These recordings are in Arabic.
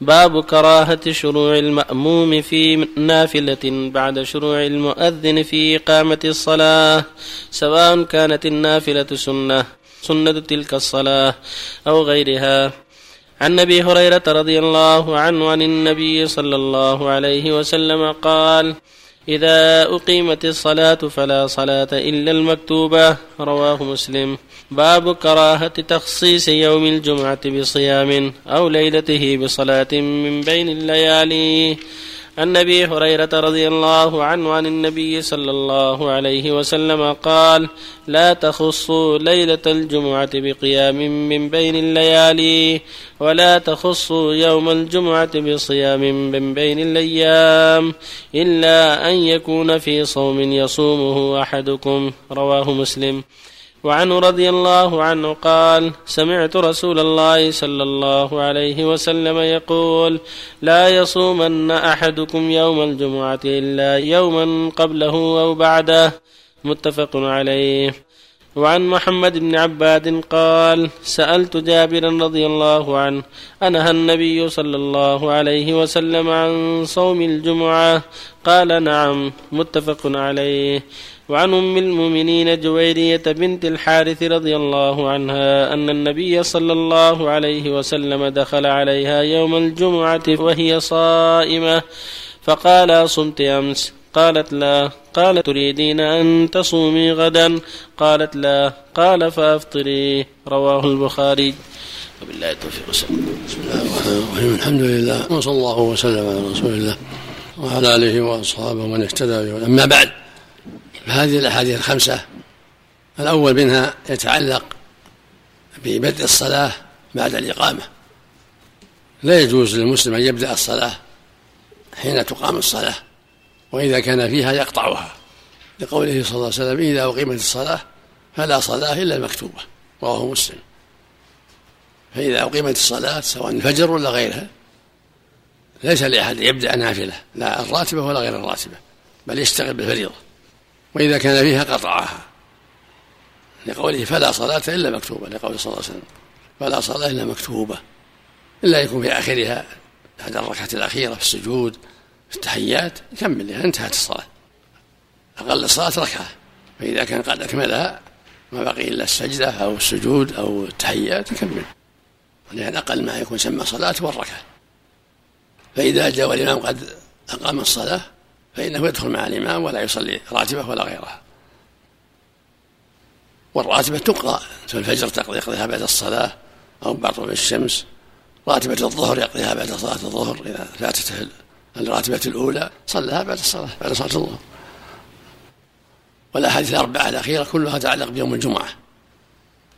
باب كراهة شروع المأموم في نافلة بعد شروع المؤذن في إقامة الصلاة سواء كانت النافلة سنة سنة تلك الصلاة أو غيرها. عن أبي هريرة رضي الله عنه عن النبي صلى الله عليه وسلم قال إذا أقيمت الصلاة فلا صلاة إلا المكتوبة رواه مسلم. باب كراهة تخصيص يوم الجمعة بصيام أو ليلته بصلاة من بين الليالي. عن أبي هريرة رضي الله عنه عن النبي صلى الله عليه وسلم قال لا تخصوا ليلة الجمعة بقيام من بين الليالي ولا تخصوا يوم الجمعة بصيام من بين الأيام إلا أن يكون في صوم يصومه أحدكم. رواه مسلم. وعنه رضي الله عنه قال سمعت رسول الله صلى الله عليه وسلم يقول لا يصومن أحدكم يوم الجمعة إلا يوما قبله أو بعده. متفق عليه. وعن محمد بن عباد قال سألت جابرا رضي الله عنه أنهى النبي صلى الله عليه وسلم عن صوم الجمعة؟ قال نعم متفق عليه. وعن أم المؤمنين جويرية بنت الحارث رضي الله عنها أن النبي صلى الله عليه وسلم دخل عليها يوم الجمعة وهي صائمة فقال صمت أمس؟ قالت لا. قال تريدين أن تصومي غدا؟ قالت لا. قال فأفطري. رواه البخاري. وبالله التوفيق بسم الله الرحمن الرحيم. الحمد لله. وصلى الله وسلم على رسول الله وعلى آله وأصحابه ومن اهتدى به. أما بعد هذه الأحاديث الخمسة الأول منها يتعلق ببدء الصلاة بعد الإقامة. لا يجوز للمسلم أن يبدأ الصلاة حين تقام الصلاة وإذا كان فيها يقطعها. لقوله صلى الله عليه وسلم إذا أقيمت الصلاة فلا صلاة إلا المكتوبة رواه مسلم. فإذا أقيمت الصلاة سواء الفجر ولا غيرها ليس لأحد يبدأ نافلة لا الراتبة ولا غير الراتبة بل يشتغل بالفريضة. وإذا كان فيها قطعها. لقوله فلا صلاة إلا مكتوبة لقوله صلى الله عليه وسلم. فلا صلاة إلا مكتوبة. إلا يكون في آخرها بعد الركعة الأخيرة في السجود في التحيات يكمل انتهت الصلاة. أقل الصلاة ركعة. فإذا كان قد أكملها ما بقي إلا السجدة أو السجود أو التحيات يكمل. لأن أقل ما يكون سمى صلاة والركعة فإذا جاء والإمام قد أقام الصلاة فإنه يدخل مع الإمام ولا يصلي راتبة ولا غيرها والراتبة في الفجر يقضيها بعد الصلاة أو بعد طلوع الشمس. راتبة الظهر يقضيها بعد صلاة الظهر إذا فاتته الراتبة الأولى صلىها بعد الصلاة بعد صلاة الظهر. والأحاديث الأربعة الأخيرة كلها تتعلق بيوم الجمعة.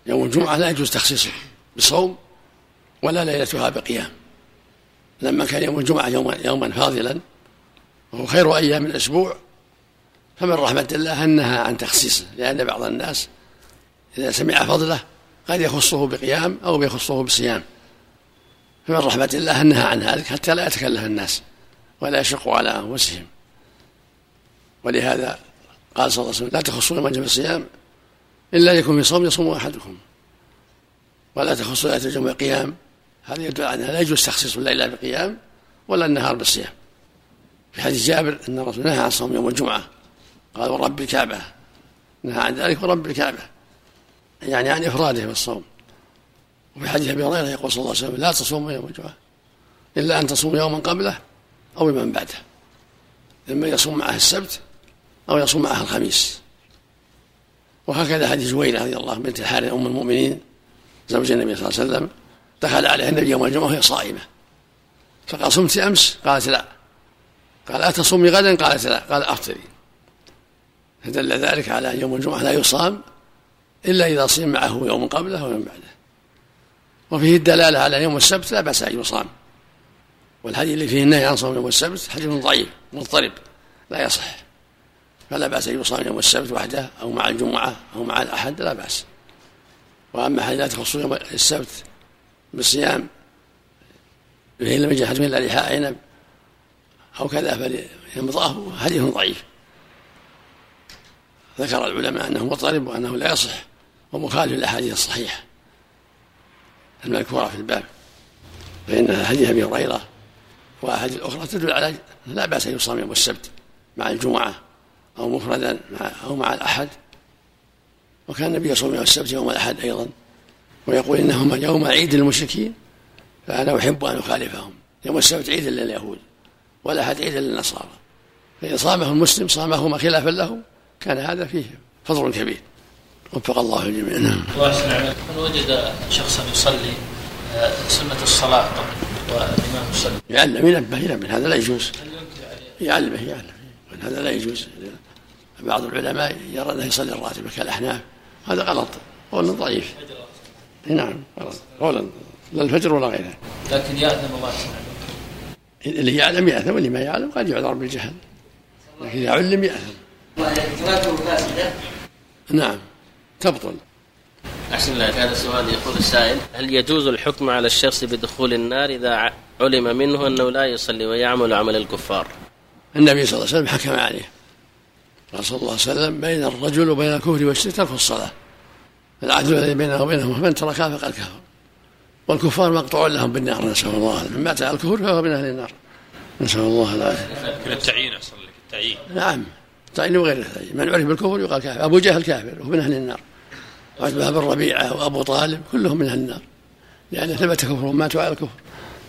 يوم الجمعة لا يجوز تخصيصه بصوم ولا ليلتها بقيام. لما كان يوم الجمعة يوما, يوما فاضلا وهو خير أيام الأسبوع. فمن رحمة الله أنها عن تخصيصه لأن بعض الناس إذا سمع فضله قد يخصه بقيام أو يخصه بصيام. فمن رحمة الله أنها عن ذلك حتى لا يتكلف الناس ولا يشقوا على أنفسهم. ولهذا قال صلى الله عليه وسلم لا تخصوا يوم الجمع الصيام إلا يكون في صوم يصوم أحدكم. ولا تخصوا ليلة الجمعة قيام هذا يدل على لا يجوز تخصيص الليل بقيام ولا النهار بالصيام. في حديث جابر أن الرسول نهى عن صوم يوم الجمعة. قال ورب الكعبة. نهى عن ذلك ورب الكعبة. يعني عن إفراده بالصوم. وفي حديث أبي هريرة يقول صلى الله عليه وسلم لا تصوموا يوم الجمعة. إلا أن تصوموا يوما قبله أو يوما بعده. اما يصوم معه السبت أو يصوم معه الخميس. وهكذا حديث جويرة رضي الله بنت الحارث أم المؤمنين. زوج النبي صلى الله عليه وسلم. دخل عليها النبي يوم الجمعة وهي صائمة. فقال صمت أمس؟ قالت لا. قال أتصومي غدا؟ قالت لا. قال أفطري. فدل ذلك على أن يوم الجمعة لا يصام إلا إذا صيم معه يوم قبله ويوم بعده. وفيه الدلالة على يوم السبت لا بأس أن يصام. والحديث اللي فيه النهي عن صوم يوم السبت حديث ضعيف مضطرب لا يصح. فلا بأس أن يصام يوم السبت وحده أو مع الجمعة أو مع الأحد لا بأس. وأما حديث لا تخص يوم السبت بالصيام؟ فإن لم يجد أحد من الإحاء عنب أو كذا فيمضاه حديث ضعيف؟ ذكر العلماء أنه مضطرب وأنه لا يصح ومخالف للأحاديث الصحيحة المذكورة في الباب. فإنها حديث أبي هريرة وأحاديث أخرى تدل على لا بأس أن يصام يوم السبت مع الجمعة أو مفردا مع أو مع الأحد. وكان النبي يصوم يوم السبت يوم الأحد أيضا ويقول إنهما يوم عيد للمشركين فأنا أحب أن أخالفهم. يوم السبت عيد لليهود. والأحد عيد للنصارى فإن صامه المسلم صامهما خلافا له كان هذا فيه فضل كبير. وفق الله الجميع. نعم. الله من وجد شخصا يصلي آه، سنة الصلاة والإمام يصلي يعلم ينبه ينبه. هذا لا يجوز. يعلمه يعلم هذا لا يجوز. بعض العلماء يرى أنه يصلي الراتبه كالأحناف. هذا غلط. قول ضعيف. نعم قولا. لا الفجر ولا غيره. لكن يأثم الله اللي يعلم يأثم واللي ما يعلم قد يعذر بالجهل. لكن إذا علم يأثم. نعم. تبطل. أحسن الله هذا السؤال يقول السائل هل يجوز الحكم على الشخص بدخول النار إذا علم منه أنه لا يصلي ويعمل عمل الكفار؟ النبي صلى الله عليه وسلم حكم عليه. قال صلى الله عليه وسلم بين الرجل وبين الكفر والشرك ترك الصلاة. العدل الذي بينه وبينهم فمن تركها فقد كفر. والكفار مقطوع لهم بالنار نسأل الله. من مات على الكفر فهو من أهل النار. نسأل الله العافية من التعيين أحسن لك التعيين. نعم. التعيين وغير التعيين. من عرف بالكفر يقال كافر. أبو جهل كافر وهو من أهل النار. وعتبة بن ربيعة وأبو طالب كلهم من أهل النار. لأن ثبت كفرهم ماتوا على الكفر.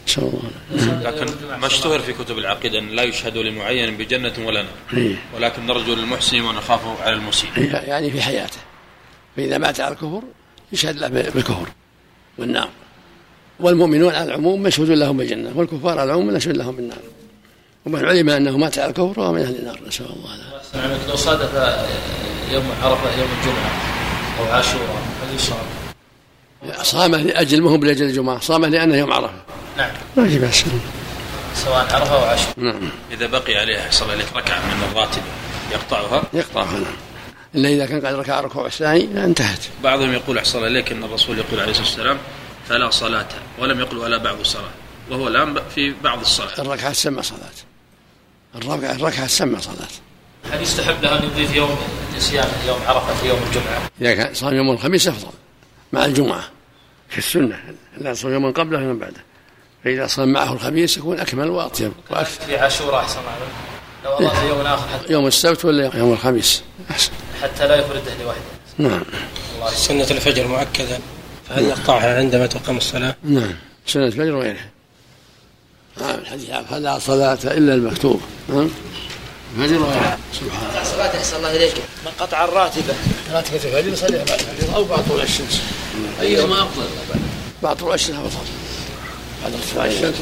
نسأل الله. لكن ما اشتهر في كتب العقيدة أن لا يشهد لمعين بجنة ولا نار. إيه. ولكن نرجو للمحسن ونخاف على المسيء. إيه، يعني في حياته. فإذا مات على الكفر يشهد له بالكفر والنار. والمؤمنون على العموم مشهود لهم بالجنة والكفار على العموم مشهود لهم بالنار. ومن علم أنه مات على الكفر فهو من أهل النار نسأل الله العافية. لو صادف يوم عرفة يوم الجمعة أو عاشوراء هل يصام؟ صامه لأجل ما هو لأجل الجمعة صامه لأنه يوم عرفة. نعم. ما في بأس سواء عرفة أو عاشوراء. نعم. إذا بقي عليه حصل عليك ركعة من الراتب يقطعها؟ يقطعها نعم. إلا إذا كان قد ركع الركوع الثاني انتهت. بعضهم يقول أحصل عليك أن الرسول يقول عليه الصلاة والسلام فلا صلاة ولم يقل ولا بعض الصلاة. وهو الآن في بعض الصلاة. الركعة تسمى صلاة. الركعة الركعة تسمى صلاة. هل يستحب له أن يضيف يوم الصيام يوم عرفة في يوم الجمعة؟ إذا كان صام يوم الخميس أفضل مع الجمعة في السنة. لا صام يوما قبله ويوم بعده. فإذا صام معه الخميس يكون أكمل وأطيب وأكثر. في عاشوراء أحسن لو أضاف يوم آخر حتى يوم السبت ولا يوم الخميس. أحسن. حتى لا يفرده لوحده. نعم. سنة الفجر مؤكدا فهل نقطعها عندما تقام الصلاة؟ نعم. سنة الفجر وغيرها. نعم الحديث فلا صلاة إلا المكتوب. نعم. الفجر وغيرها. سبحان الله. صلاة أحسن الله إليك. من قطع الراتبة. راتبة الفجر يصليها بعد الفجر أو بعد طلوع الشمس. أيهما أفضل؟ بعد. طلوع الشمس أفضل بعد ارتفاع الشمس.